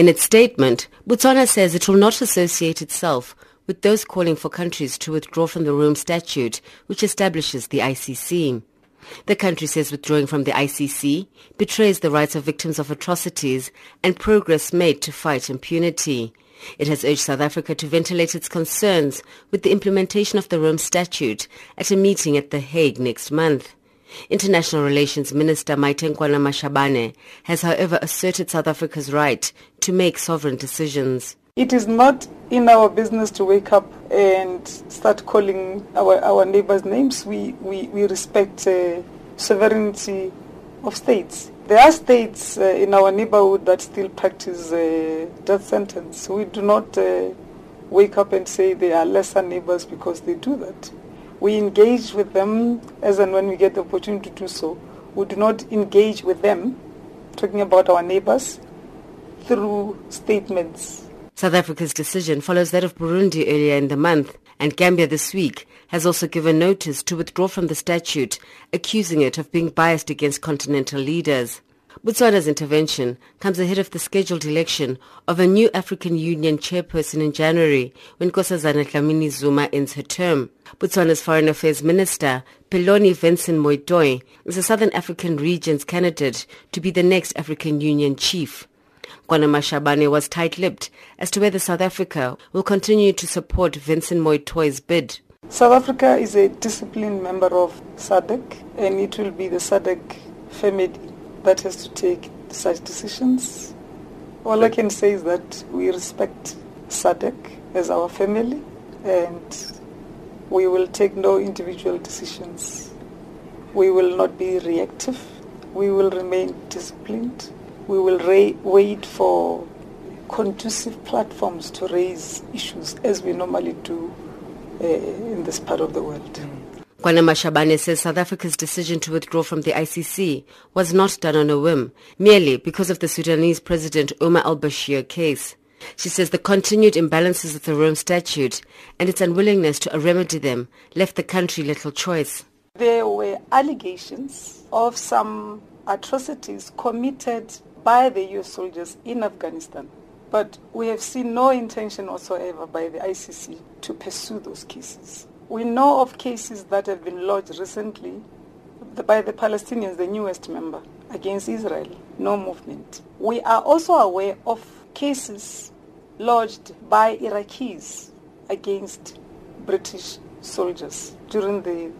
In its statement, Botswana says it will not associate itself with those calling for countries to withdraw from the Rome Statute, which establishes the ICC. The country says withdrawing from the ICC betrays the rights of victims of atrocities and progress made to fight impunity. It has urged South Africa to ventilate its concerns with the implementation of the Rome Statute at a meeting at The Hague next month. International Relations Minister Maite Mashabane has however asserted South Africa's right to make sovereign decisions. It is not in our business to wake up and start calling our, our neighbors names. We, we, we respect uh, sovereignty of states. There are states uh, in our neighborhood that still practice uh, death sentence. We do not uh, wake up and say they are lesser neighbors because they do that. We engage with them as and when we get the opportunity to do so. We do not engage with them, talking about our neighbors, through statements. South Africa's decision follows that of Burundi earlier in the month, and Gambia this week has also given notice to withdraw from the statute, accusing it of being biased against continental leaders. Botswana's intervention comes ahead of the scheduled election of a new African Union chairperson in January when Nkosazana Dlamini Zuma ends her term. Botswana's Foreign Affairs Minister, Peloni Venson-Moitoi, is a Southern African region's candidate to be the next African Union chief. Nkoana-Mashabane was tight-lipped as to whether South Africa will continue to support Venson-Moitoi's bid. South Africa is a disciplined member of SADC and it will be the SADC family that has to take such decisions. All I can say is that we respect SADC as our family and we will take no individual decisions. We will not be reactive. We will remain disciplined. We will ra- wait for conducive platforms to raise issues as we normally do uh, in this part of the world. Nkoana-Mashabane says South Africa's decision to withdraw from the ICC was not done on a whim, merely because of the Sudanese President Omar al-Bashir case. She says the continued imbalances of the Rome Statute and its unwillingness to remedy them left the country little choice. There were allegations of some atrocities committed by the US soldiers in Afghanistan. But we have seen no intention whatsoever by the ICC to pursue those cases. We know of cases that have been lodged recently by the Palestinians, the newest member, against Israel. No movement. We are also aware of cases lodged by Iraqis against British soldiers during the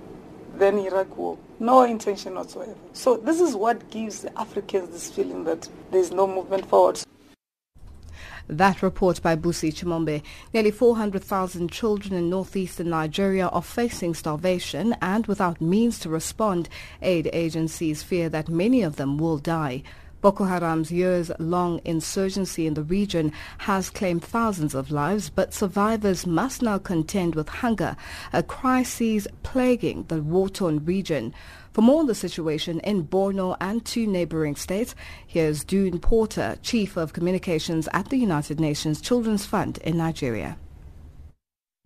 then Iraq war. No intention whatsoever. So this is what gives the Africans this feeling that there is no movement forward. That report by Busi Chimombe. Nearly 400,000 children in northeastern Nigeria are facing starvation and without means to respond. Aid agencies fear that many of them will die. Boko Haram's years-long insurgency in the region has claimed thousands of lives, but survivors must now contend with hunger, a crisis plaguing the war-torn region. For more on the situation in Borno and two neighboring states, here's Doune Porter, Chief of Communications at the United Nations Children's Fund in Nigeria.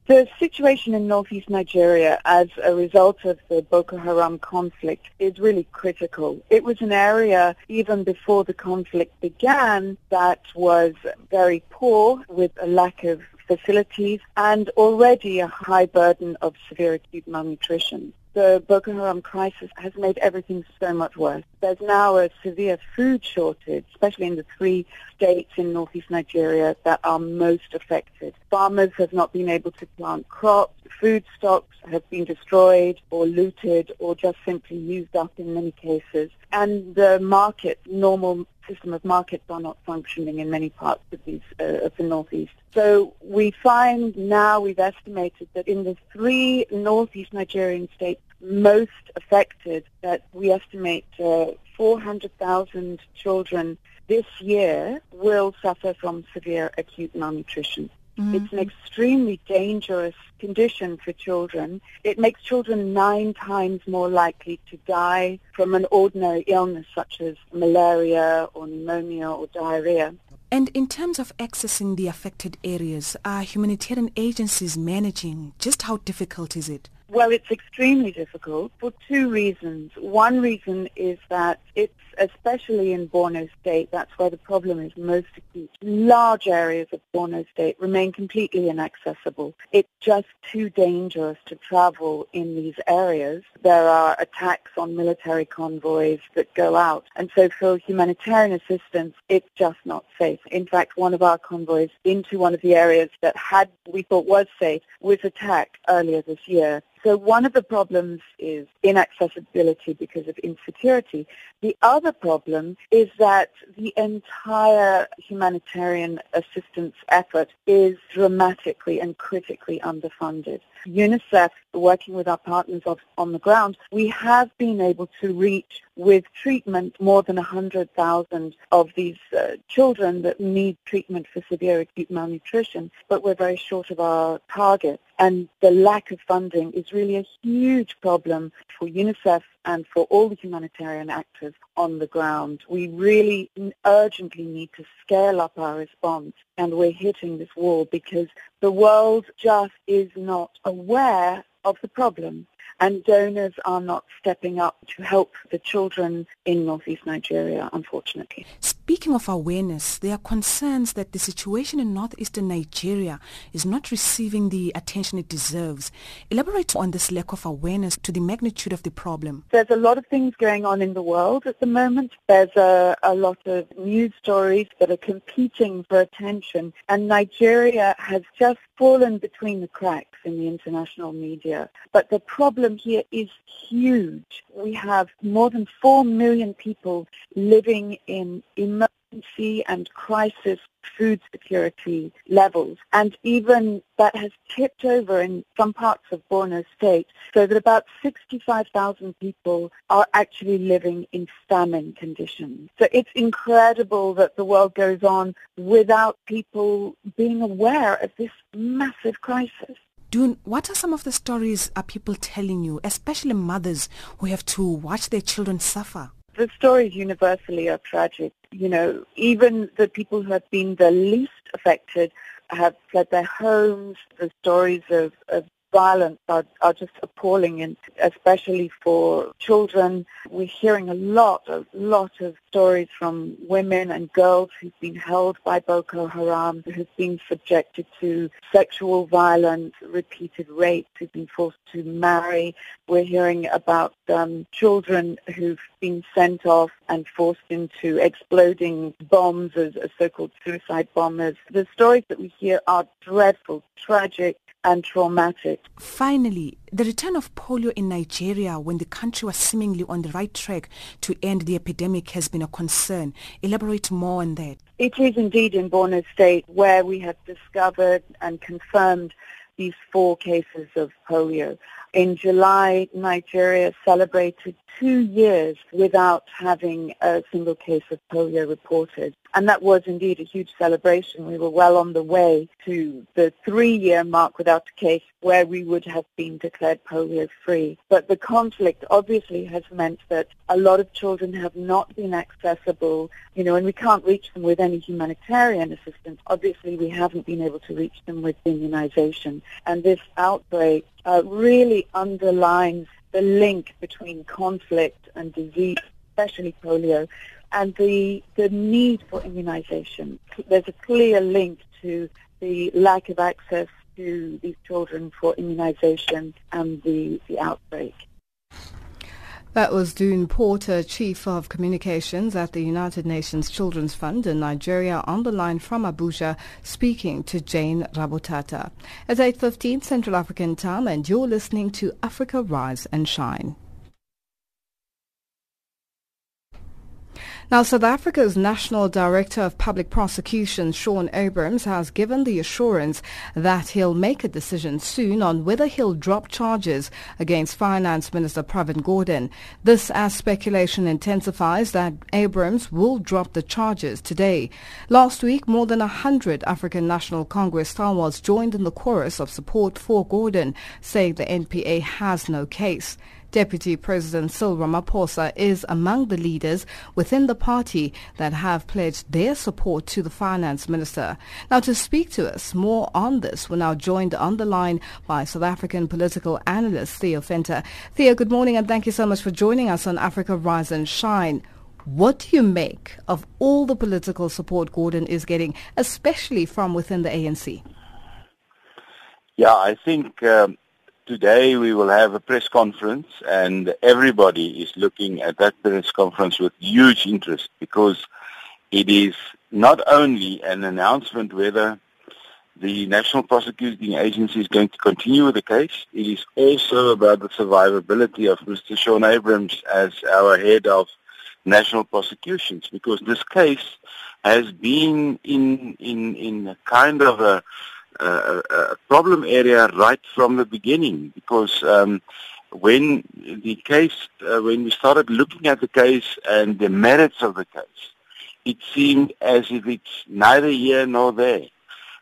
The situation in northeast Nigeria as a result of the Boko Haram conflict is really critical. It was an area even before the conflict began that was very poor with a lack of facilities and already a high burden of severe acute malnutrition the Boko Haram crisis has made everything so much worse. There's now a severe food shortage, especially in the three states in northeast Nigeria that are most affected. Farmers have not been able to plant crops. Food stocks have been destroyed or looted or just simply used up in many cases. And the market, normal system of markets are not functioning in many parts of, these, uh, of the northeast. So we find now we've estimated that in the three northeast Nigerian states most affected, that we estimate uh, 400,000 children this year will suffer from severe acute malnutrition. Mm-hmm. It's an extremely dangerous condition for children. It makes children nine times more likely to die from an ordinary illness such as malaria or pneumonia or diarrhea. And in terms of accessing the affected areas, are humanitarian agencies managing? Just how difficult is it? Well, it's extremely difficult for two reasons. One reason is that it's especially in Borno State, that's where the problem is most acute. Large areas of Borno State remain completely inaccessible. It's just too dangerous to travel in these areas. There are attacks on military convoys that go out. And so for humanitarian assistance, it's just not safe. In fact, one of our convoys into one of the areas that had we thought was safe was attacked earlier this year. So one of the problems is inaccessibility because of insecurity. The other problem is that the entire humanitarian assistance effort is dramatically and critically underfunded. UNICEF, working with our partners on the ground, we have been able to reach with treatment more than 100,000 of these uh, children that need treatment for severe acute malnutrition, but we're very short of our target. And the lack of funding is really a huge problem for UNICEF and for all the humanitarian actors on the ground. We really urgently need to scale up our response and we're hitting this wall because the world just is not aware of the problem and donors are not stepping up to help the children in northeast Nigeria, unfortunately. Speaking of awareness, there are concerns that the situation in northeastern Nigeria is not receiving the attention it deserves. Elaborate on this lack of awareness to the magnitude of the problem. There's a lot of things going on in the world at the moment. There's a, a lot of news stories that are competing for attention, and Nigeria has just fallen between the cracks in the international media. But the problem here is huge. We have more than 4 million people living in emergency and crisis food security levels. And even that has tipped over in some parts of Borno State so that about 65,000 people are actually living in famine conditions. So it's incredible that the world goes on without people being aware of this massive crisis. Doune, what are some of the stories are people telling you, especially mothers who have to watch their children suffer? The stories universally are tragic. You know, even the people who have been the least affected have fled their homes. The stories of, of violence are, are just appalling, and especially for children. We're hearing a lot, a lot of stories from women and girls who've been held by Boko Haram, who've been subjected to sexual violence, repeated rapes, who've been forced to marry. We're hearing about um, children who've been sent off and forced into exploding bombs as, as so-called suicide bombers. The stories that we hear are dreadful, tragic, and traumatic. Finally, the return of polio in Nigeria when the country was seemingly on the right track to end the epidemic has been a concern. Elaborate more on that. It is indeed in Borno State where we have discovered and confirmed these four cases of polio. In July, Nigeria celebrated two years without having a single case of polio reported. And that was indeed a huge celebration. We were well on the way to the three-year mark without a case where we would have been declared polio-free. But the conflict obviously has meant that a lot of children have not been accessible, you know, and we can't reach them with any humanitarian assistance. Obviously, we haven't been able to reach them with immunization. And this outbreak uh, really underlines the link between conflict and disease, especially polio, and the, the need for immunization. There's a clear link to the lack of access to these children for immunization and the, the outbreak. That was Doune Porter, Chief of Communications at the United Nations Children's Fund in Nigeria, on the line from Abuja, speaking to Jane Rabotata. At 8.15 Central African Time, and you're listening to Africa Rise and Shine. Now, South Africa's National Director of Public Prosecutions, Shaun Abrahams, has given the assurance that he'll make a decision soon on whether he'll drop charges against Finance Minister Pravin Gordhan. This as speculation intensifies that Abrahams will drop the charges today. Last week, more than 100 African National Congress stalwarts joined in the chorus of support for Gordhan, saying the NPA has no case. Deputy President Cyril Ramaphosa is among the leaders within the party that have pledged their support to the finance minister. Now to speak to us more on this, we're now joined on the line by South African political analyst Theo Venter. Theo, good morning and thank you so much for joining us on Africa Rise and Shine. What do you make of all the political support Gordhan is getting, especially from within the ANC? Yeah, I think um, today we will have a press conference and everybody is looking at that press conference with huge interest because it is not only an announcement whether the National Prosecuting Agency is going to continue with the case, it is also about the survivability of Mr. Shaun Abrahams as our head of national prosecutions because this case has been in in in kind of a, a, a problem area right from the beginning because um, when the case uh, when we started looking at the case and the merits of the case it seemed as if it's neither here nor there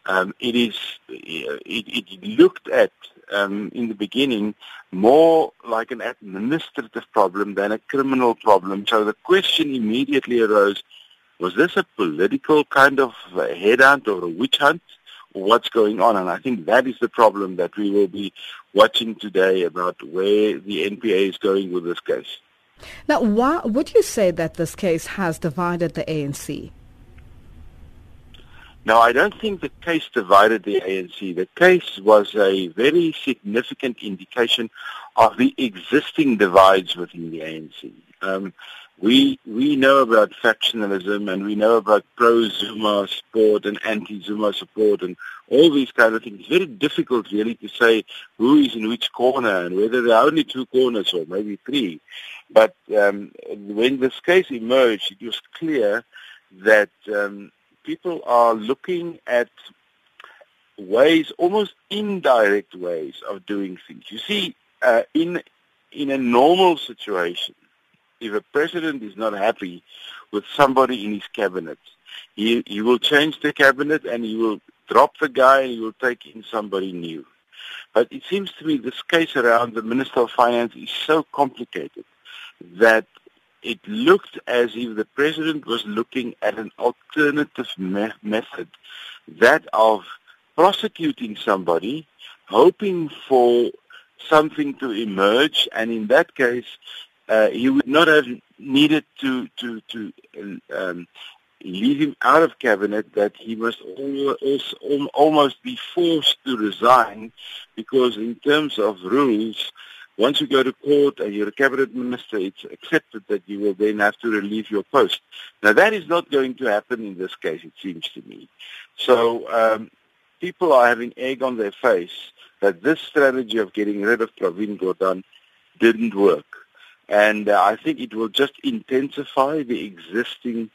um, it is it, it looked at um, in the beginning more like an administrative problem than a criminal problem. So the question immediately arose, was this a political kind of headhunt or a witch hunt? What's going on? And I think that is the problem that we will be watching today about where the NPA is going with this case. Now, why would you say that this case has divided the ANC? Now, I don't think the case divided the ANC. The case was a very significant indication of the existing divides within the ANC. Um, we we know about factionalism and we know about pro-Zuma support and anti-Zuma support and all these kind of things. It's very difficult really to say who is in which corner and whether there are only two corners or maybe three. But um, when this case emerged, it was clear that um, people are looking at ways, almost indirect ways of doing things. You see, uh, in in a normal situation, if a president is not happy with somebody in his cabinet, he he will change the cabinet and he will drop the guy and he will take in somebody new. But it seems to me this case around the Minister of Finance is so complicated that it looked as if the president was looking at an alternative me- method, that of prosecuting somebody, hoping for something to emerge, and in that case, uh, he would not have needed to to to um, leave him out of cabinet. That he must also almost be forced to resign, because in terms of rules, once you go to court and you're a cabinet minister, it's accepted that you will then have to relieve your post. Now that is not going to happen in this case, it seems to me. So um, people are having egg on their face that this strategy of getting rid of Pravin Gordhan didn't work. And uh, I think it will just intensify the existing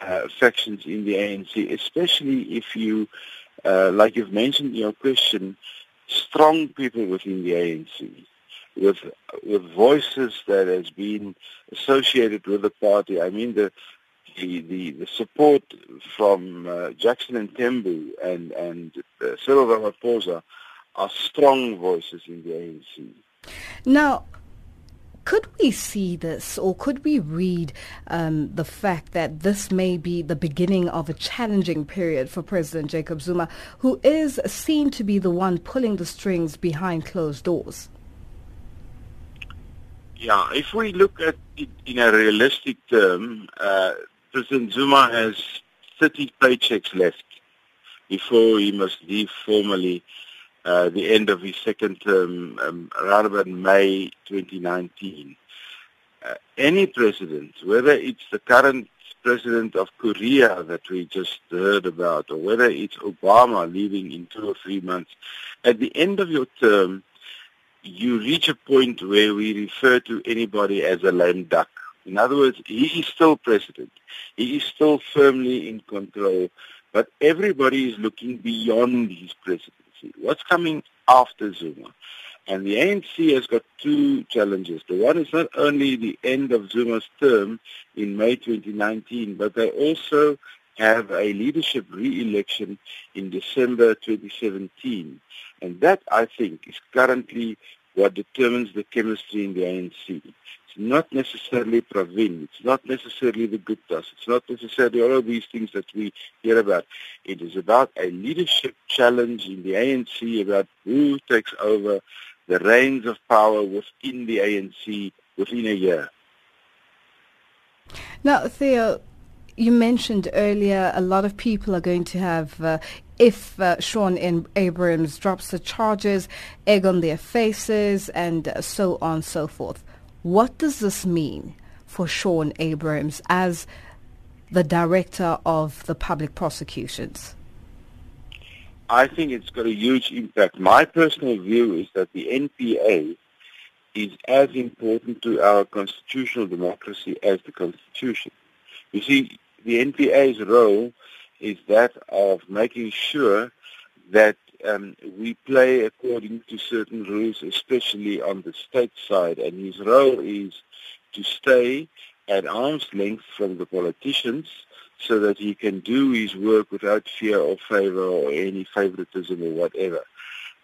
uh, factions in the ANC, especially if you, uh, like you've mentioned in your question, strong people within the ANC with with voices that has been associated with the party. I mean the the the, the support from uh, Jackson Mthembu and and uh, Cyril Ramaphosa are strong voices in the ANC. Now. Could we see this, or could we read um, the fact that this may be the beginning of a challenging period for President Jacob Zuma, who is seen to be the one pulling the strings behind closed doors? Yeah, if we look at it in a realistic term, uh, President Zuma has 30 paychecks left before he must leave formally uh, the end of his second term um, around about May 2019. Uh, any president, whether it's the current president of Korea that we just heard about, or whether it's Obama leaving in two or three months, at the end of your term, you reach a point where we refer to anybody as a lame duck. In other words, he is still president. He is still firmly in control, but everybody is looking beyond his presidency. What's coming after Zuma? And the ANC has got two challenges. The one is not only the end of Zuma's term in May 2019, but they also have a leadership re-election in December 2017. And that, I think, is currently what determines the chemistry in the ANC. Not necessarily Pravin. It's not necessarily the Guptas. It's not necessarily all of these things that we hear about. It is about a leadership challenge in the ANC about who takes over the reins of power within the ANC within a year. Now, Theo, you mentioned earlier a lot of people are going to have, uh, if uh, Shaun Abrahams drops the charges, egg on their faces and uh, so on and so forth. What does this mean for Shaun Abrahams as the director of the public prosecutions? I think it's got a huge impact. My personal view is that the NPA is as important to our constitutional democracy as the Constitution. You see, the NPA's role is that of making sure that um, we play according to certain rules, especially on the state side, and his role is to stay at arm's length from the politicians so that he can do his work without fear or favor or any favoritism or whatever.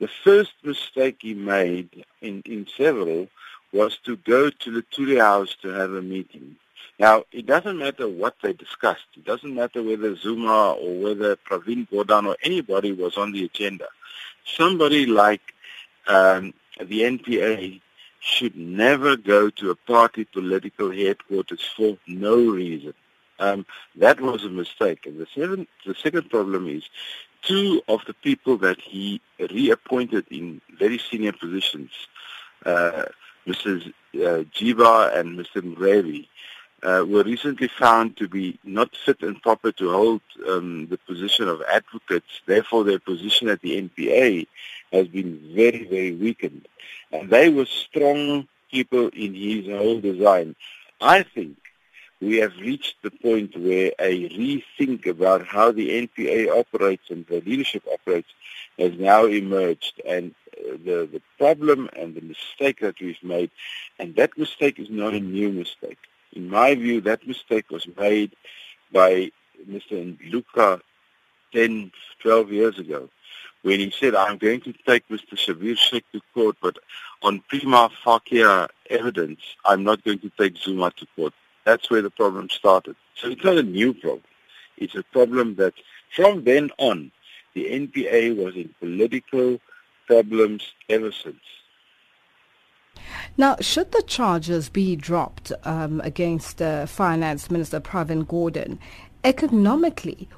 The first mistake he made in, in several was to go to the Luthuli House to have a meeting. Now, it doesn't matter what they discussed. It doesn't matter whether Zuma or whether Pravin Gordhan or anybody was on the agenda. Somebody like um, the NPA should never go to a party political headquarters for no reason. Um, that was a mistake. And the second, the second problem is two of the people that he reappointed in very senior positions, uh, Mrs. Uh, Jiba and Mr. Mrwebi, uh, were recently found to be not fit and proper to hold um, the position of advocates. Therefore, their position at the NPA has been very, very weakened. And they were strong people in his whole design. I think we have reached the point where a rethink about how the NPA operates and the leadership operates has now emerged. And uh, the, the problem and the mistake that we've made, and that mistake is not a new mistake. In my view, that mistake was made by Mr. Ngcuka 10, 12 years ago when he said, I'm going to take Mr. Schabir Shaik to court, but on prima facie evidence, I'm not going to take Zuma to court. That's where the problem started. So it's not a new problem. It's a problem that from then on, the NPA was in political problems ever since. Now, should the charges be dropped um, against uh, Finance Minister Pravin Gordhan, economically,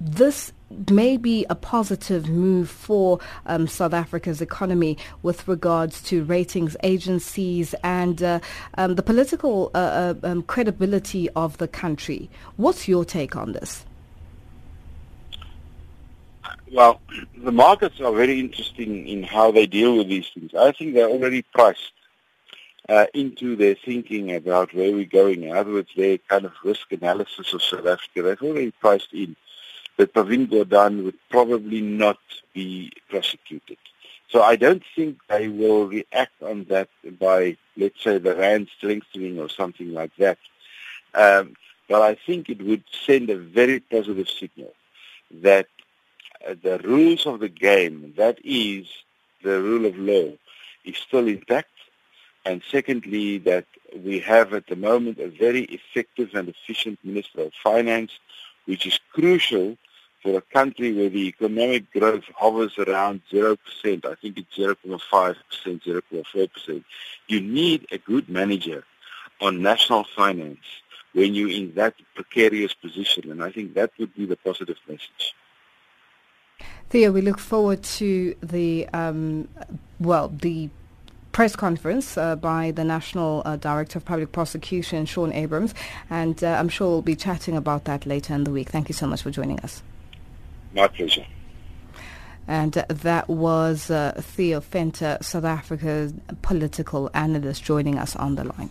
this may be a positive move for um, South Africa's economy with regards to ratings agencies and uh, um, the political uh, uh, um, credibility of the country. What's your take on this? Well, the markets are very interesting in how they deal with these things. I think they're already priced uh, into their thinking about where we're going. In other words, their kind of risk analysis of South Africa, they've already priced in that Pravin Gordhan would probably not be prosecuted. So I don't think they will react on that by, let's say, the RAND strengthening or something like that. Um, but I think it would send a very positive signal that Uh, the rules of the game, that is the rule of law, is still intact. And secondly, that we have at the moment a very effective and efficient Minister of Finance, which is crucial for a country where the economic growth hovers around 0%, I think it's 0.5%, 0.4%, you need a good manager on national finance when you're in that precarious position. And I think that would be the positive message. Theo, we look forward to the, um, well, the press conference uh, by the National uh, Director of Public Prosecution, Shaun Abrahams, and uh, I'm sure we'll be chatting about that later in the week. Thank you so much for joining us. My pleasure. And that was uh, Theo Venter, South Africa's political analyst, joining us on the line.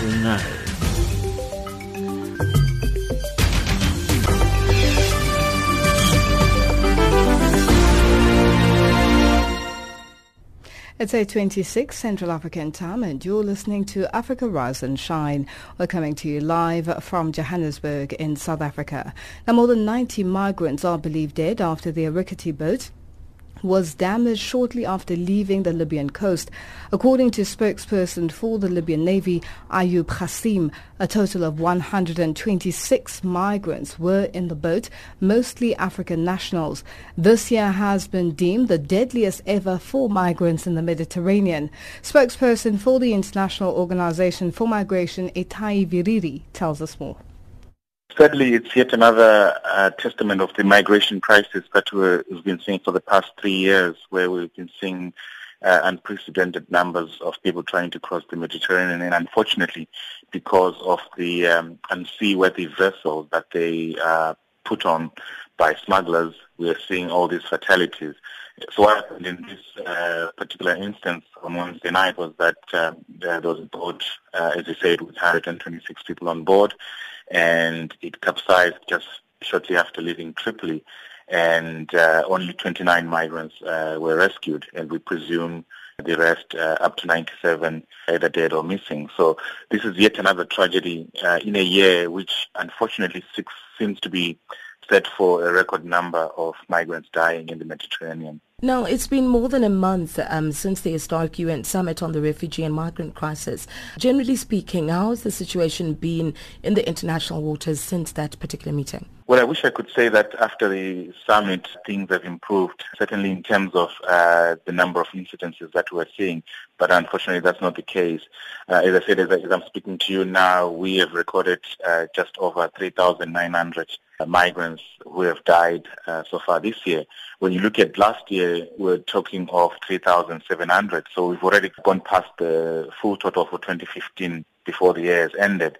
na ungae. It's 8.26 Central African time and you're listening to Africa Rise and Shine. We're coming to you live from Johannesburg in South Africa. Now more than 90 migrants are believed dead after their rickety boat was damaged shortly after leaving the Libyan coast. According to spokesperson for the Libyan Navy, Ayub Qasim, a total of 126 migrants were in the boat, mostly African nationals. This year has been deemed the deadliest ever for migrants in the Mediterranean. Spokesperson for the International Organization for Migration, Itai Viriri, tells us more. Sadly, it's yet another uh, testament of the migration crisis that we've been seeing for the past three years, where we've been seeing uh, unprecedented numbers of people trying to cross the Mediterranean. And unfortunately, because of the um, unseaworthy vessels that they uh, put on by smugglers, we are seeing all these fatalities. So what happened in this uh, particular instance on Wednesday night was that um, there was a boat, uh, as you said, with 126 people on board, and it capsized just shortly after leaving Tripoli, and uh, only 29 migrants uh, were rescued, and we presume the rest, uh, up to 97, either dead or missing. So this is yet another tragedy uh, in a year which unfortunately seems to be set for a record number of migrants dying in the Mediterranean. Now, it's been more than a month um, since the historic UN summit on the refugee and migrant crisis. Generally speaking, how has the situation been in the international waters since that particular meeting? Well, I wish I could say that after the summit, things have improved, certainly in terms of uh, the number of incidences that we're seeing. But unfortunately, that's not the case. Uh, as I said, as, I, as I'm speaking to you now, we have recorded uh, just over 3,900 uh, migrants who have died uh, so far this year. When you look at last year, we're talking of 3,700. So we've already gone past the full total for 2015 before the year has ended.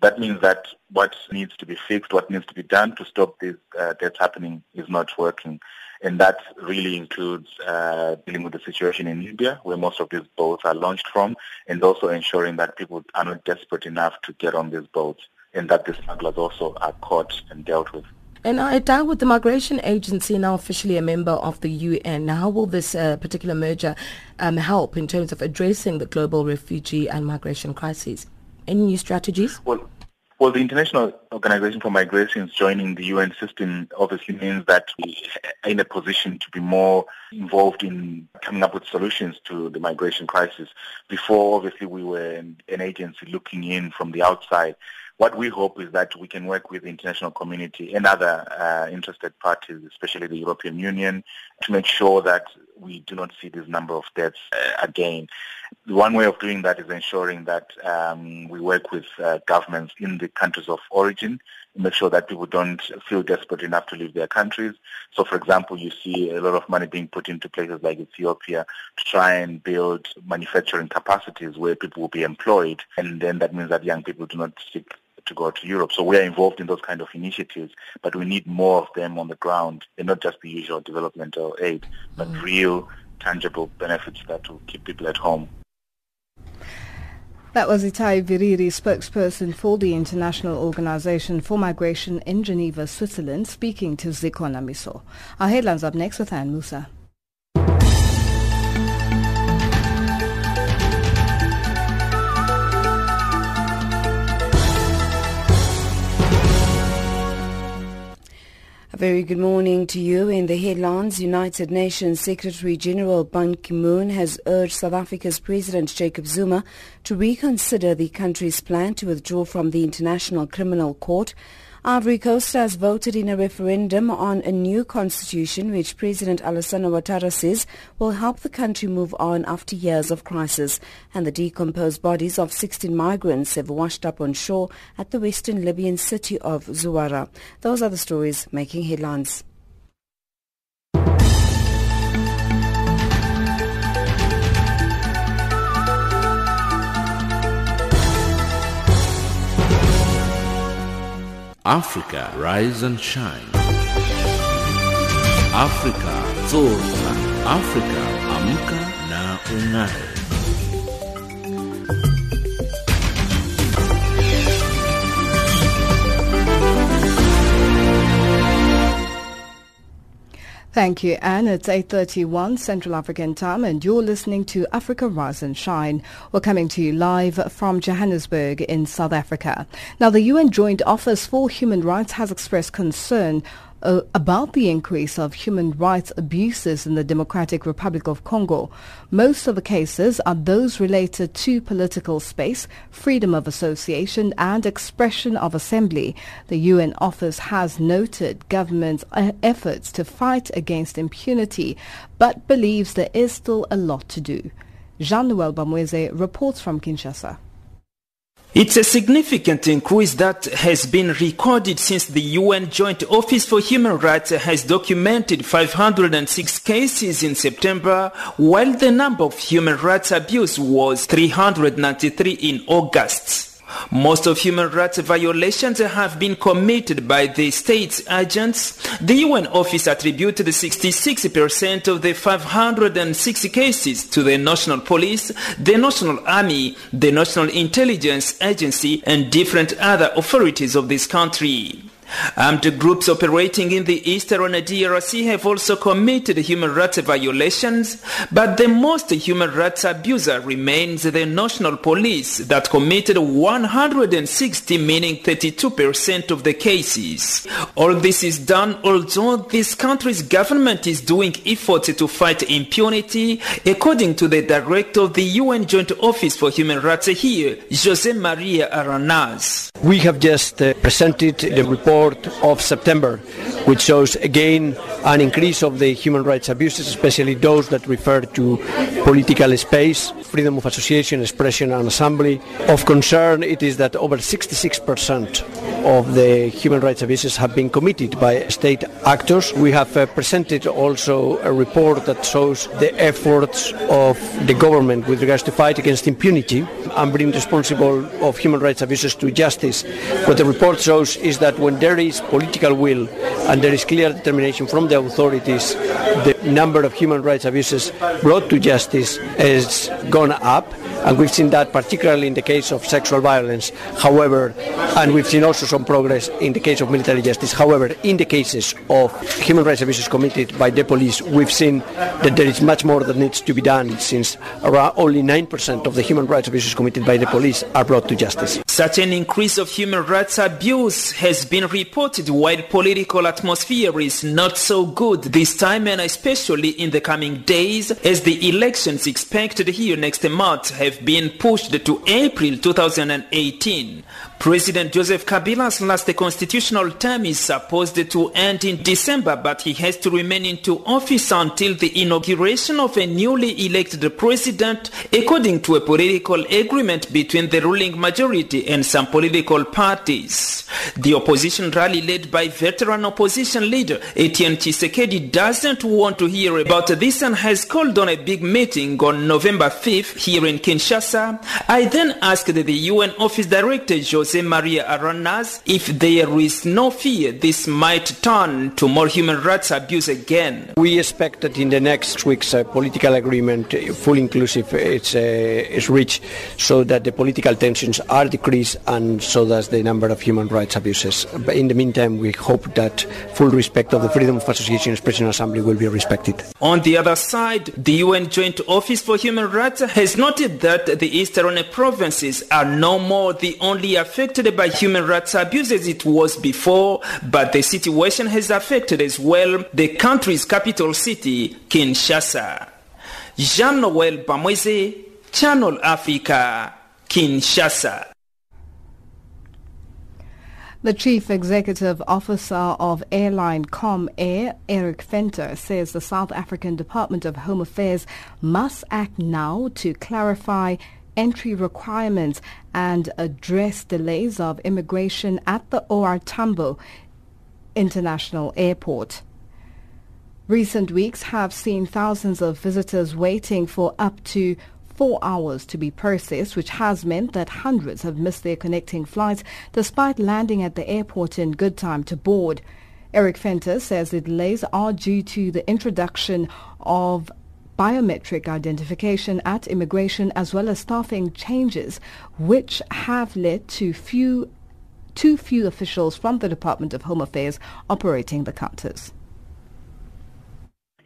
That means that what needs to be fixed, what needs to be done to stop these uh, happening is not working. And that really includes uh, dealing with the situation in Libya, where most of these boats are launched from, and also ensuring that people are not desperate enough to get on these boats, and that the smugglers also are caught and dealt with. And I doubt with the Migration Agency now officially a member of the UN, how will this uh, particular merger um, help in terms of addressing the global refugee and migration crises? Any new strategies? Well, well, the International Organization for Migration joining the UN system obviously means that we are in a position to be more involved in coming up with solutions to the migration crisis. Before, obviously, we were an agency looking in from the outside what we hope is that we can work with the international community and other uh, interested parties, especially the European Union, to make sure that we do not see this number of deaths uh, again. One way of doing that is ensuring that um, we work with uh, governments in the countries of origin make sure that people don't feel desperate enough to leave their countries. So, for example, you see a lot of money being put into places like Ethiopia to try and build manufacturing capacities where people will be employed, and then that means that young people do not seek to go to Europe. So we are involved in those kind of initiatives, but we need more of them on the ground and not just the usual developmental aid, but mm. real tangible benefits that will keep people at home. That was Itai Viriri, spokesperson for the International Organization for Migration in Geneva, Switzerland, speaking to Zikona Miso. Our headlines up next with Anne Musa. Very good morning to you. In the headlines, United Nations Secretary General Ban Ki-moon has urged South Africa's President Jacob Zuma to reconsider the country's plan to withdraw from the International Criminal Court Ivory Coast has voted in a referendum on a new constitution which President Alassane Ouattara says will help the country move on after years of crisis. And the decomposed bodies of 16 migrants have washed up on shore at the western Libyan city of Zuwara. Those are the stories making headlines. Africa, rise and shine. Africa, Zorka. Africa, Amka na Ung'are. Thank you, Anne. It's 8.31 Central African Time and you're listening to Africa Rise and Shine. We're coming to you live from Johannesburg in South Africa. Now, the UN Joint Office for Human Rights has expressed concern uh, about the increase of human rights abuses in the Democratic Republic of Congo. Most of the cases are those related to political space, freedom of association and expression of assembly. The UN office has noted government's uh, efforts to fight against impunity, but believes there is still a lot to do. Jean-Noel Bamweze reports from Kinshasa. It's a significant increase that has been recorded since the UN Joint Office for Human Rights has documented 506 cases in September, while the number of human rights abuse was 393 in August. Most of human rights violations have been committed by the state's agents. The UN office attributed 66% of the 560 cases to the National Police, the National Army, the National Intelligence Agency, and different other authorities of this country. Armed groups operating in the eastern DRC have also committed human rights violations, but the most human rights abuser remains the national police that committed 160, meaning 32% of the cases. All this is done although this country's government is doing efforts to fight impunity, according to the director of the UN Joint Office for Human Rights here, Jose Maria Aranaz. We have just uh, presented the report of September, which shows again an increase of the human rights abuses, especially those that refer to political space, freedom of association, expression and assembly. Of concern it is that over 66% of the human rights abuses have been committed by state actors. We have uh, presented also a report that shows the efforts of the government with regards to fight against impunity and bring responsible of human rights abuses to justice. What the report shows is that when there is political will and there is clear determination from the authorities, the number of human rights abuses brought to justice has gone up and we've seen that particularly in the case of sexual violence. However, and we've seen also some progress in the case of military justice. However, in the cases of human rights abuses committed by the police, we've seen that there is much more that needs to be done since only 9% of the human rights abuses committed by the police are brought to justice. Such an increase of human rights abuse has been reported while political atmosphere is not so good this time and especially in the coming days as the elections expected here next month have been pushed to April 2018. President Joseph Kabila's last constitutional term is supposed to end in December, but he has to remain into office until the inauguration of a newly elected president, according to a political agreement between the ruling majority and some political parties. The opposition rally led by veteran opposition leader Etienne Tshisekedi doesn't want to hear about this and has called on a big meeting on November 5th here in Kinshasa. I then asked the UN office director Jose Jose Maria Aranaz, if there is no fear this might turn to more human rights abuse again. We expect that in the next weeks a political agreement, uh, full inclusive, uh, is, uh, is reached so that the political tensions are decreased and so does the number of human rights abuses. But in the meantime, we hope that full respect of the freedom of association, expression, and assembly will be respected. On the other side, the UN Joint Office for Human Rights has noted that the eastern provinces are no more the only affected affected by human rights abuse as it was before, but the situation has affected as well the country's capital city, Kinshasa. Jean-Noel Bamweze, Channel Africa, Kinshasa. The Chief Executive Officer of airline Comair, Eric Venter, says the South African Department of Home Affairs must act now to clarify entry requirements and address delays of immigration at the OR Tambo International Airport. Recent weeks have seen thousands of visitors waiting for up to four hours to be processed, which has meant that hundreds have missed their connecting flights despite landing at the airport in good time to board. Eric Venter says the delays are due to the introduction of biometric identification at immigration as well as staffing changes which have led to few too few officials from the Department of Home Affairs operating the counters.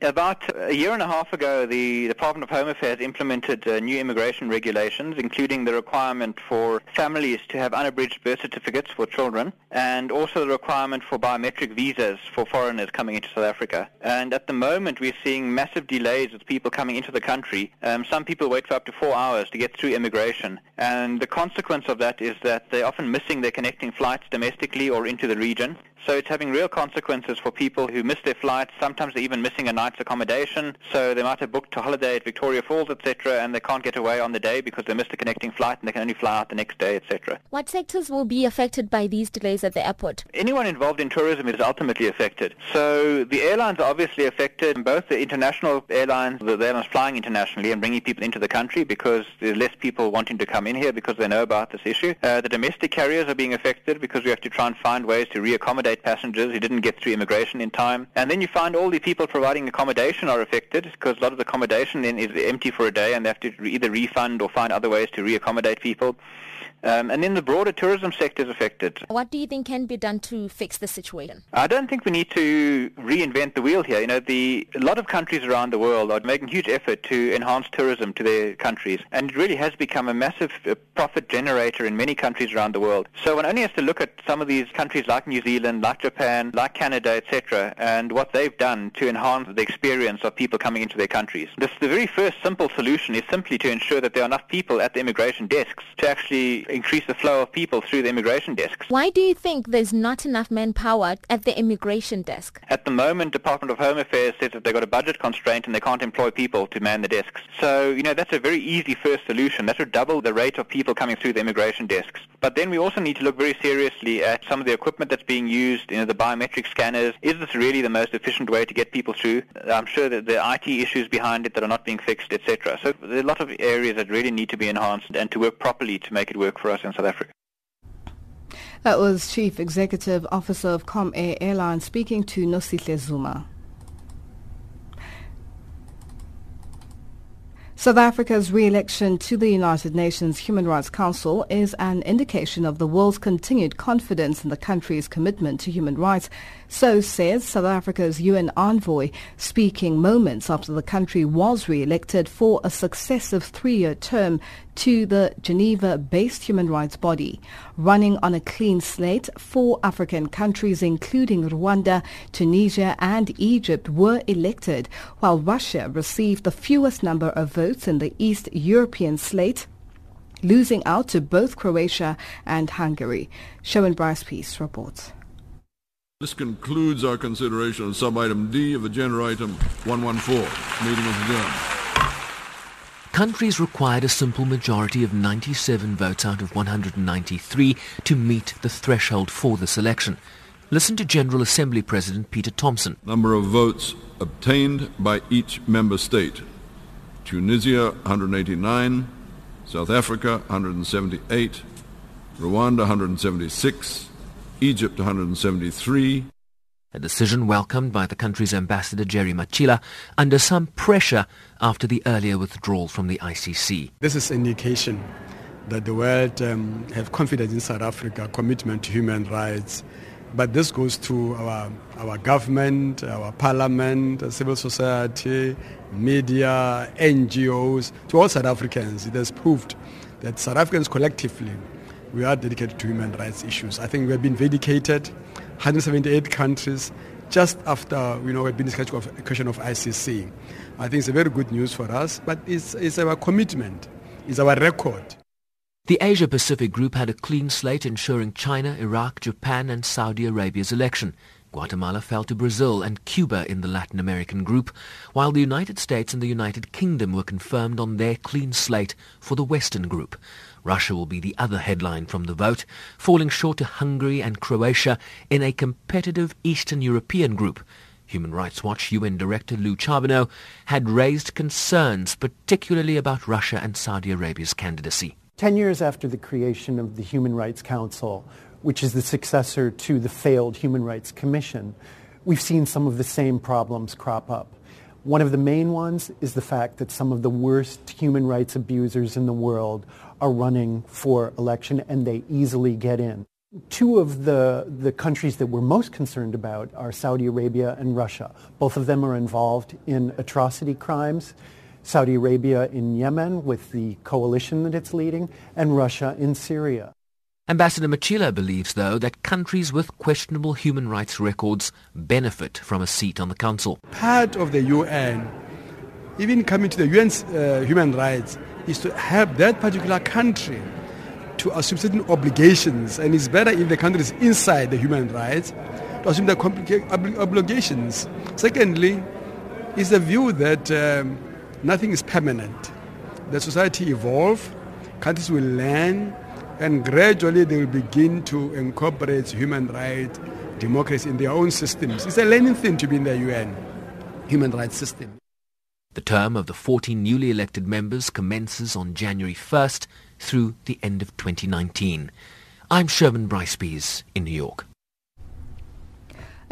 About a year and a half ago, the Department of Home Affairs implemented uh, new immigration regulations, including the requirement for families to have unabridged birth certificates for children, and also the requirement for biometric visas for foreigners coming into South Africa. And at the moment, we're seeing massive delays with people coming into the country. Um, some people wait for up to four hours to get through immigration, and the consequence of that is that they're often missing their connecting flights domestically or into the region. So it's having real consequences for people who miss their flights. Sometimes they're even missing a night's accommodation. So they might have booked a holiday at Victoria Falls, etc., and they can't get away on the day because they missed a connecting flight and they can only fly out the next day, etc. What sectors will be affected by these delays at the airport? Anyone involved in tourism is ultimately affected. So the airlines are obviously affected. Both the international airlines, the airlines flying internationally and bringing people into the country because there's less people wanting to come in here because they know about this issue. Uh, the domestic carriers are being affected because we have to try and find ways to reaccommodate passengers who didn't get through immigration in time. And then you find all the people providing accommodation are affected because a lot of the accommodation then is empty for a day and they have to either refund or find other ways to reaccommodate people. Um, and then the broader tourism sector is affected. What do you think can be done to fix the situation? I don't think we need to reinvent the wheel here. You know, the a lot of countries around the world are making huge effort to enhance tourism to their countries, and it really has become a massive uh, profit generator in many countries around the world. So one only has to look at some of these countries like New Zealand, like Japan, like Canada, etc., and what they've done to enhance the experience of people coming into their countries. This, the very first simple solution is simply to ensure that there are enough people at the immigration desks to actually increase the flow of people through the immigration desks. Why do you think there's not enough manpower at the immigration desk? At the moment, Department of Home Affairs says that they've got a budget constraint and they can't employ people to man the desks. So, you know, that's a very easy first solution. That would double the rate of people coming through the immigration desks. But then we also need to look very seriously at some of the equipment that's being used, you know, the biometric scanners. Is this really the most efficient way to get people through? I'm sure that there are IT issues behind it that are not being fixed, etc. So there are a lot of areas that really need to be enhanced and to work properly to make it work for us in South Africa. That was Chief Executive Officer of Comair Airlines speaking to Nosihle Zuma. South Africa's re-election to the United Nations Human Rights Council is an indication of the world's continued confidence in the country's commitment to human rights, so says South Africa's UN envoy, speaking moments after the country was re-elected for a successive three-year term to the Geneva-based human rights body. Running on a clean slate, four African countries including Rwanda, Tunisia and Egypt were elected, while Russia received the fewest number of votes in the East European slate losing out to both Croatia and Hungary. Sherman Bryce-Pease reports. This concludes our consideration of sub-item D of agenda item 114. Meeting is adjourned. Countries required a simple majority of 97 votes out of 193 to meet the threshold for this election. Listen to General Assembly President Peter Thomson. Number of votes obtained by each member state. Tunisia 189, South Africa 178, Rwanda 176, Egypt 173. A decision welcomed by the country's ambassador Jerry Matjila under some pressure after the earlier withdrawal from the ICC. This is indication that the world um, have confidence in South Africa, commitment to human rights. But this goes to our, our government, our parliament, civil society, media, NGOs, to all South Africans. It has proved that South Africans collectively we are dedicated to human rights issues. I think we have been vindicated, 178 countries, just after you know we've been discussing a question of ICC. I think it's a very good news for us, but it's, it's our commitment, it's our record. The Asia Pacific Group had a clean slate ensuring China, Iraq, Japan and Saudi Arabia's election. Guatemala fell to Brazil and Cuba in the Latin American group, while the United States and the United Kingdom were confirmed on their clean slate for the Western group. Russia will be the other headline from the vote, falling short to Hungary and Croatia in a competitive Eastern European group. Human Rights Watch UN Director Lou Charbonneau had raised concerns, particularly about Russia and Saudi Arabia's candidacy. Ten years after the creation of the Human Rights Council, which is the successor to the failed Human Rights Commission, we've seen some of the same problems crop up. One of the main ones is the fact that some of the worst human rights abusers in the world are running for election and they easily get in. Two of the, the countries that we're most concerned about are Saudi Arabia and Russia. Both of them are involved in atrocity crimes. Saudi Arabia in Yemen with the coalition that it's leading, and Russia in Syria. Ambassador Matjila believes, though, that countries with questionable human rights records benefit from a seat on the Council. Part of the UN, even coming to the UN's uh, human rights, is to help that particular country to assume certain obligations. And it's better if the country is inside the human rights to assume the oblig- obligations. Secondly, is the view that um, nothing is permanent. The society evolves, countries will learn, and gradually they will begin to incorporate human rights, democracy in their own systems. It's a learning thing to be in the UN human rights system. The term of the 14 newly elected members commences on January 1st through the end of 2019. I'm Sherman Bryce-Pease in New York.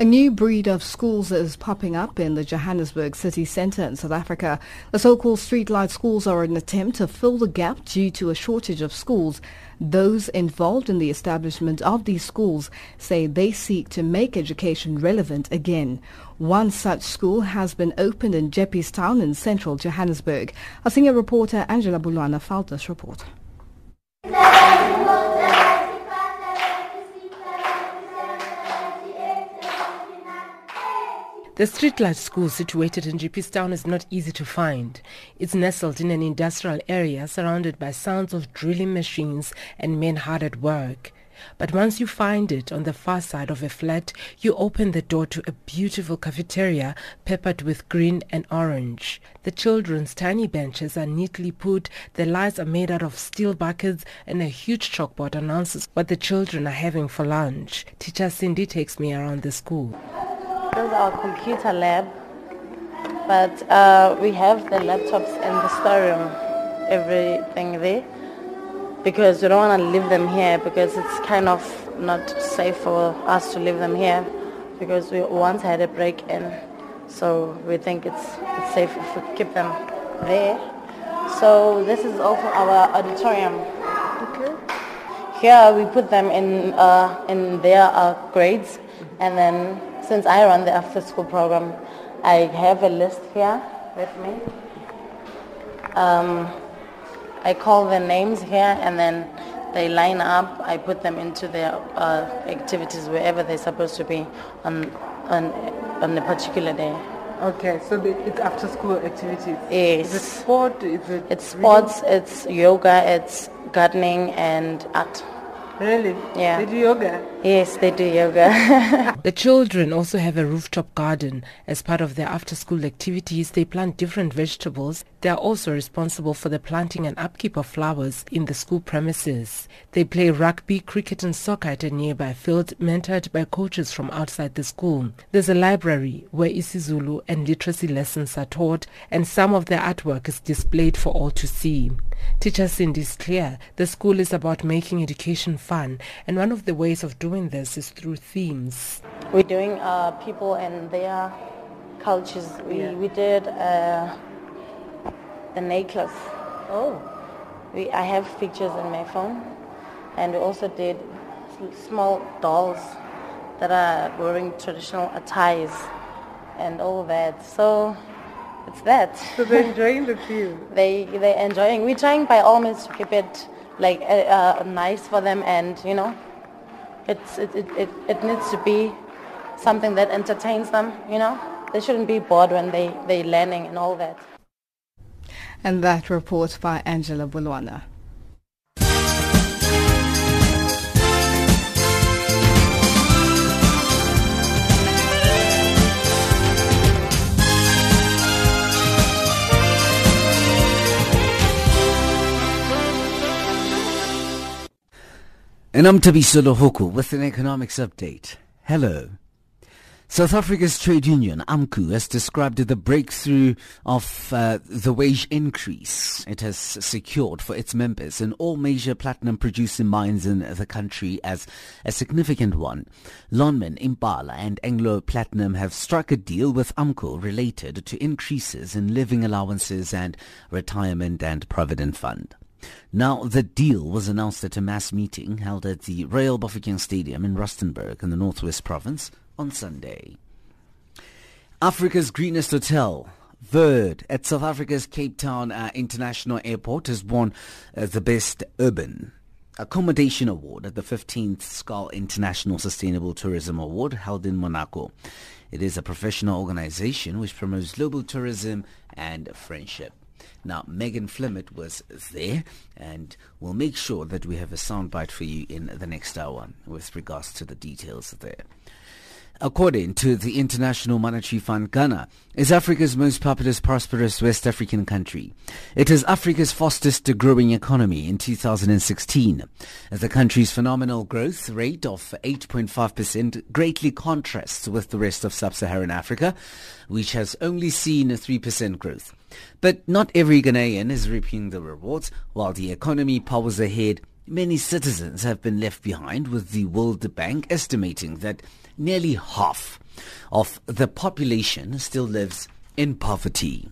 A new breed of schools is popping up in the Johannesburg city centre in South Africa. The so-called streetlight schools are an attempt to fill the gap due to a shortage of schools. Those involved in the establishment of these schools say they seek to make education relevant again. One such school has been opened in Jeppestown in central Johannesburg. Our senior reporter Angela Bulwana filed this report. The streetlight school situated in Jeppestown is not easy to find. It's nestled in an industrial area surrounded by sounds of drilling machines and men hard at work. But once you find it on the far side of a flat, you open the door to a beautiful cafeteria peppered with green and orange. The children's tiny benches are neatly put, the lights are made out of steel buckets, and a huge chalkboard announces what the children are having for lunch. Teacher Cindy takes me around the school. This is our computer lab, but uh, we have the laptops in the storeroom, everything there, because we don't want to leave them here because it's kind of not safe for us to leave them here because we once had a break-in, so we think it's, it's safe if we keep them there. So this is also our auditorium. Okay. Here we put them in uh, in their uh, grades, and then since I run the after school program, I have a list here with me. Um, I call their names here and then they line up. I put them into their uh, activities wherever they're supposed to be on, on, on a particular day. Okay, so the, it's after school activities. Yes. Is it sport? Is it it's sports, reading? it's yoga, it's gardening and art. Really? Yeah. They do yoga? Yes, they do yoga. the children also have a rooftop garden. As part of their after-school activities, they plant different vegetables. They are also responsible for the planting and upkeep of flowers in the school premises. They play rugby, cricket and soccer at a nearby field, mentored by coaches from outside the school. There's a library where isiZulu and literacy lessons are taught, and some of their artwork is displayed for all to see. Teacher Cindy is clear the school is about making education fun, and one of the ways of doing this is through themes. We're doing uh, people and their cultures. We, Yeah. we did uh, the necklace. Oh. We, I have pictures in my phone, and we also did small dolls that are wearing traditional attires and all that. So it's that. So they're enjoying the theme. they they're enjoying. We're trying by all means to keep it like uh, uh, nice for them, and you know, it's it, it, it, it needs to be something that entertains them. You know, they shouldn't be bored when they they learning and all that. And that report by Angela Bulwana. And I'm Tabisolo Huku with an economics update. Hello. South Africa's trade union, AMCU, has described the breakthrough of uh, the wage increase it has secured for its members in all major platinum producing mines in the country as a significant one. Lonmin, Impala and Anglo Platinum have struck a deal with AMCU related to increases in living allowances and retirement and provident fund. Now, the deal was announced at a mass meeting held at the Royal Bafokeng Stadium in Rustenburg in the Northwest Province on Sunday. Africa's greenest hotel, Verde, at South Africa's Cape Town uh, International Airport has won uh, the Best Urban Accommodation Award at the 15th Skål International Sustainable Tourism Award held in Monaco. It is a professional organization which promotes global tourism and friendship. Now, Megan Flemett was there, and we'll make sure that we have a soundbite for you in the next hour with regards to the details there. According to the International Monetary Fund, Ghana is Africa's most populous, prosperous West African country. It is Africa's fastest growing economy in 2016. The country's phenomenal growth rate of 8.5% greatly contrasts with the rest of sub-Saharan Africa, which has only seen a 3% growth. But not every Ghanaian is reaping the rewards. While the economy powers ahead, many citizens have been left behind with the World Bank estimating that nearly half of the population still lives in poverty.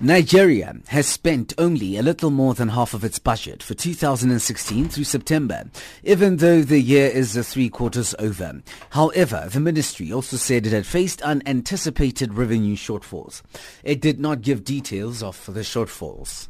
Nigeria has spent only a little more than half of its budget for 2016 through September, even though the year is uh, three quarters over. However, the ministry also said it had faced unanticipated revenue shortfalls. It did not give details of the shortfalls.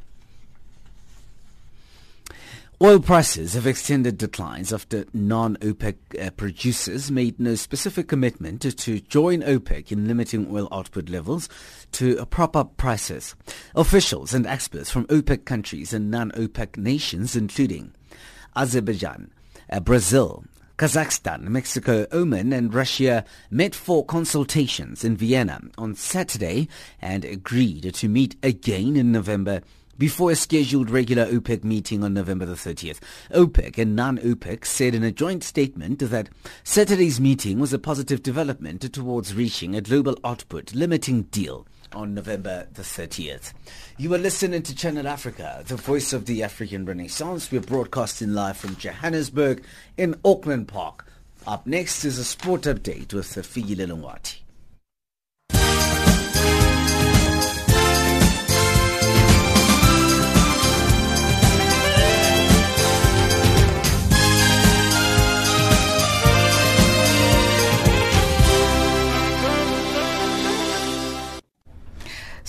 Oil prices have extended declines after non-OPEC uh, producers made no specific commitment to, join OPEC in limiting oil output levels to prop up prices. Officials and experts from OPEC countries and non-OPEC nations, including Azerbaijan, uh, Brazil, Kazakhstan, Mexico, Oman and Russia met for consultations in Vienna on Saturday and agreed to meet again in November before a scheduled regular OPEC meeting on November the 30th. OPEC and non-OPEC said in a joint statement that Saturday's meeting was a positive development towards reaching a global output limiting deal on November the 30th. You are listening to Channel Africa, the voice of the African Renaissance. We're broadcasting live from Johannesburg in Auckland Park. Up next is a sport update with Figi Lelongwati.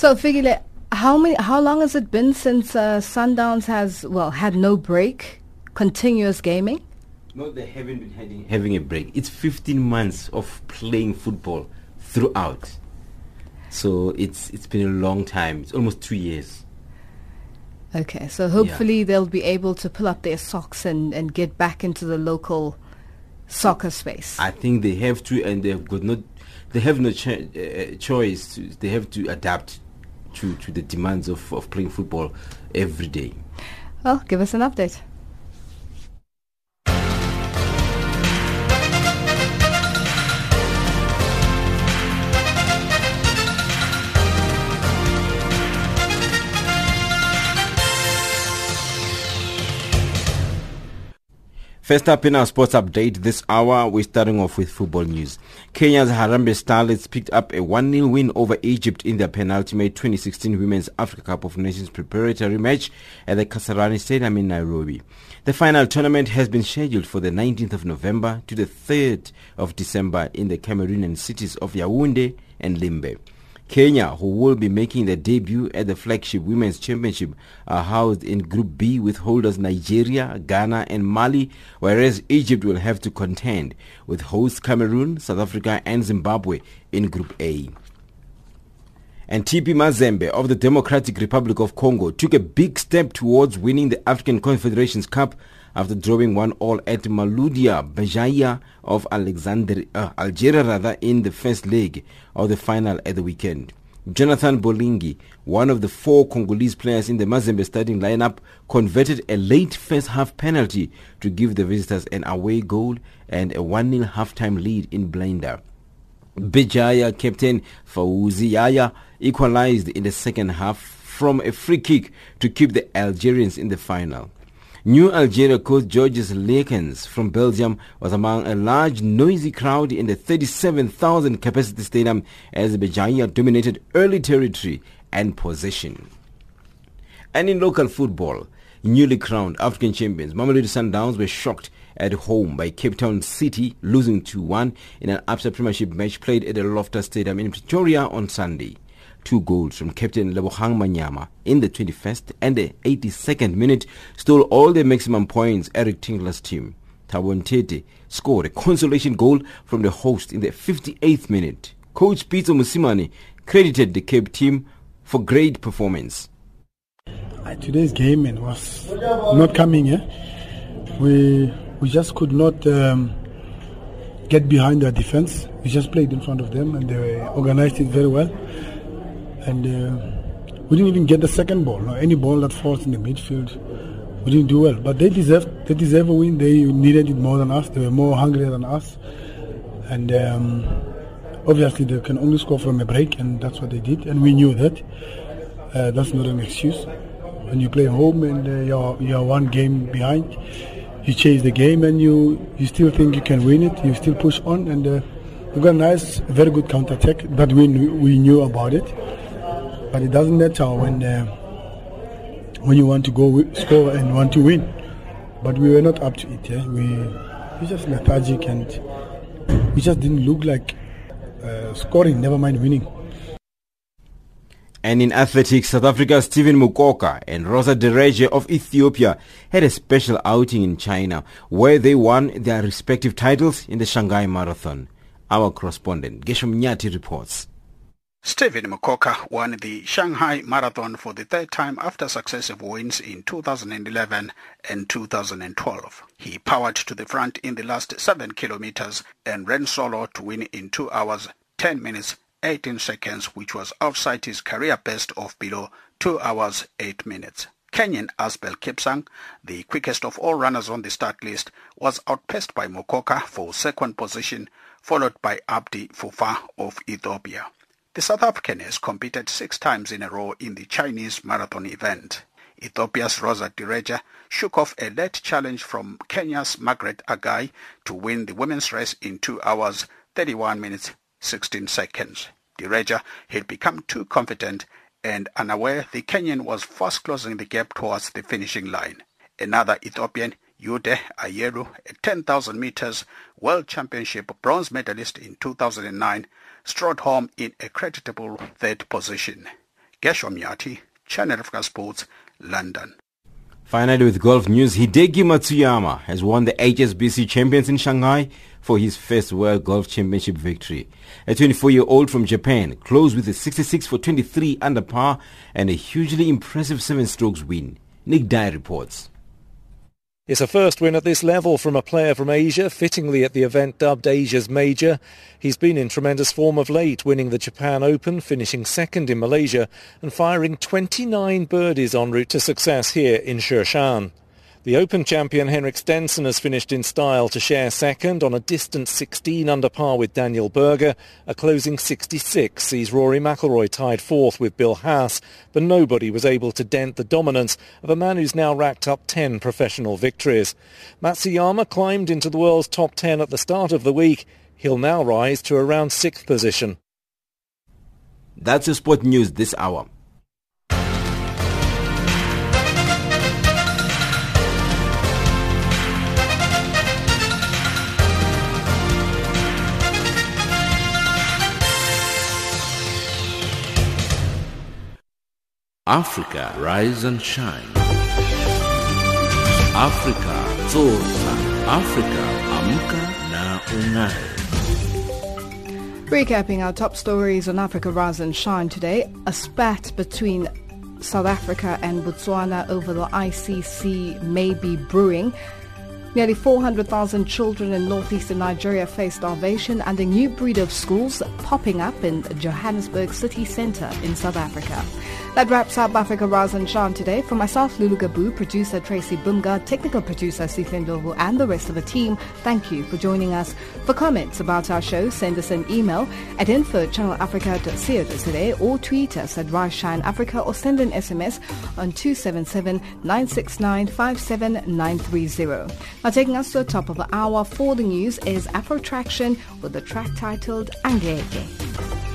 So, Figile, how many? How long has it been since uh, Sundowns has well had no break, continuous gaming? No, they haven't been having, having a break. It's 15 months of playing football throughout. So it's it's been a long time. It's almost two years. Okay, so hopefully yeah. they'll be able to pull up their socks and, and get back into the local soccer space. I think they have to, and they've got not. They have no cho- uh, choice. To, they have to adapt to, to the demands of, of playing football every day. Well, give us an update. First up in our sports update this hour, we're starting off with football news. Kenya's Harambee Starlets picked up a 1-0 win over Egypt in their penultimate 2016 Women's Africa Cup of Nations preparatory match at the Kasarani Stadium in Nairobi. The final tournament has been scheduled for the 19th of November to the 3rd of December in the Cameroonian cities of Yaoundé and Limbe. Kenya, who will be making their debut at the flagship Women's Championship, are housed in Group B with holders Nigeria, Ghana and Mali, whereas Egypt will have to contend with hosts Cameroon, South Africa and Zimbabwe in Group A. And TP Mazembe of the Democratic Republic of Congo took a big step towards winning the African Confederations Cup after drawing one all at Mouloudia Béjaïa of Alexander, uh, Algeria rather in the first leg of the final at the weekend. Jonathan Bolingi, one of the four Congolese players in the Mazembe starting lineup, converted a late first half penalty to give the visitors an away goal and a 1-0 halftime lead in Blida. Béjaïa captain Faouzi Yaya equalized in the second half from a free kick to keep the Algerians in the final. New Algeria coach Georges Leekens from Belgium was among a large noisy crowd in the 37,000 capacity stadium as Béjaïa dominated early territory and possession. And in local football, newly crowned African champions Mamelodi Sundowns were shocked at home by Cape Town City losing 2-1 in an upset premiership match played at the Loftus Stadium in Pretoria on Sunday two goals from captain Lebohang Manyama in the 21st and the 82nd minute stole all the maximum points Eric Tinkler's team. Thabo Ntete scored a consolation goal from the host in the 58th minute. Coach Pitso Mosimane credited the Cape team for great performance. Uh, today's game man, was not coming. Eh? We we just could not um, get behind their defense. We just played in front of them and they organized it very well and uh, we didn't even get the second ball. No, any ball that falls in the midfield, we didn't do well. But they deserved they deserve a win. They needed it more than us. They were more hungry than us, and um, obviously they can only score from a break, and that's what they did. And we knew that. Uh, that's not an excuse. When you play home and uh, you're you're one game behind, you chase the game and you you still think you can win it. You still push on and. Uh, we got a nice, very good counter attack that we we knew about it but it doesn't matter when uh, when you want to go score and want to win. But we were not up to it. Yeah? We we just lethargic and we just didn't look like uh, scoring. Never mind winning. And in athletics, South Africa's Stephen Mokoka and Roza Dereje of Ethiopia had a special outing in China where they won their respective titles in the Shanghai Marathon. Our correspondent Geshem Nyati reports. Stephen Mokoka won the Shanghai Marathon for the third time after successive wins in 2011 and 2012. He powered to the front in the last 7 kilometers and ran solo to win in 2 hours 10 minutes 18 seconds which was outside his career best of below 2 hours 8 minutes. Kenyan Asbel Kipsang, the quickest of all runners on the start list, was outpaced by Mokoka for second position, followed by Abdi Fufa of Ethiopia. The South African has competed six times in a row in the Chinese marathon event. Ethiopia's Roza Dereje shook off a late challenge from Kenya's Margaret Agai to win the women's race in 2 hours 31 minutes 16 seconds. Direja had become too confident and unaware the Kenyan was fast closing the gap towards the finishing line. Another Ethiopian, Wude Ayalew, a 10,000 meters world championship bronze medalist in 2009, strode home in a creditable third position. Gershom Yati, Channel Africa Sports, London. Finally, with golf news, Hideki Matsuyama has won the HSBC Champions in Shanghai for his first World Golf Championship victory. A 24-year-old from Japan closed with a 66 for 23 under par and a hugely impressive seven strokes win. Nick Dye reports. It's a first win at this level from a player from Asia, fittingly at the event dubbed Asia's Major. He's been in tremendous form of late, winning the Japan Open, finishing second in Malaysia and firing 29 birdies en route to success here in Sheshan. The Open champion Henrik Stenson has finished in style to share second on a distant 16 under par with Daniel Berger. A closing 66 sees Rory McIlroy tied fourth with Bill Haas, but nobody was able to dent the dominance of a man who's now racked up 10 professional victories. Matsuyama climbed into the world's top 10 at the start of the week. He'll now rise to around sixth position. That's your sport news this hour. Africa, rise and shine. Africa, zorka. Africa, amka na ungae. Recapping our top stories on Africa Rise and Shine today, a spat between South Africa and Botswana over the ICC may be brewing. Nearly 400,000 children in northeastern Nigeria face starvation and a new breed of schools popping up in Johannesburg city centre in South Africa. That wraps up Africa Rise and Shine today. For myself, Lulu Gabu, producer Tracy Bumga, technical producer Sifin Lovu, and the rest of the team, thank you for joining us. For comments about our show, send us an email at info at channelafrica.co.za or tweet us at Rise Shine Africa or send an SMS on 277 969 57930. Now taking us to the top of the hour for the news is Afro Traction with the track titled Angeke.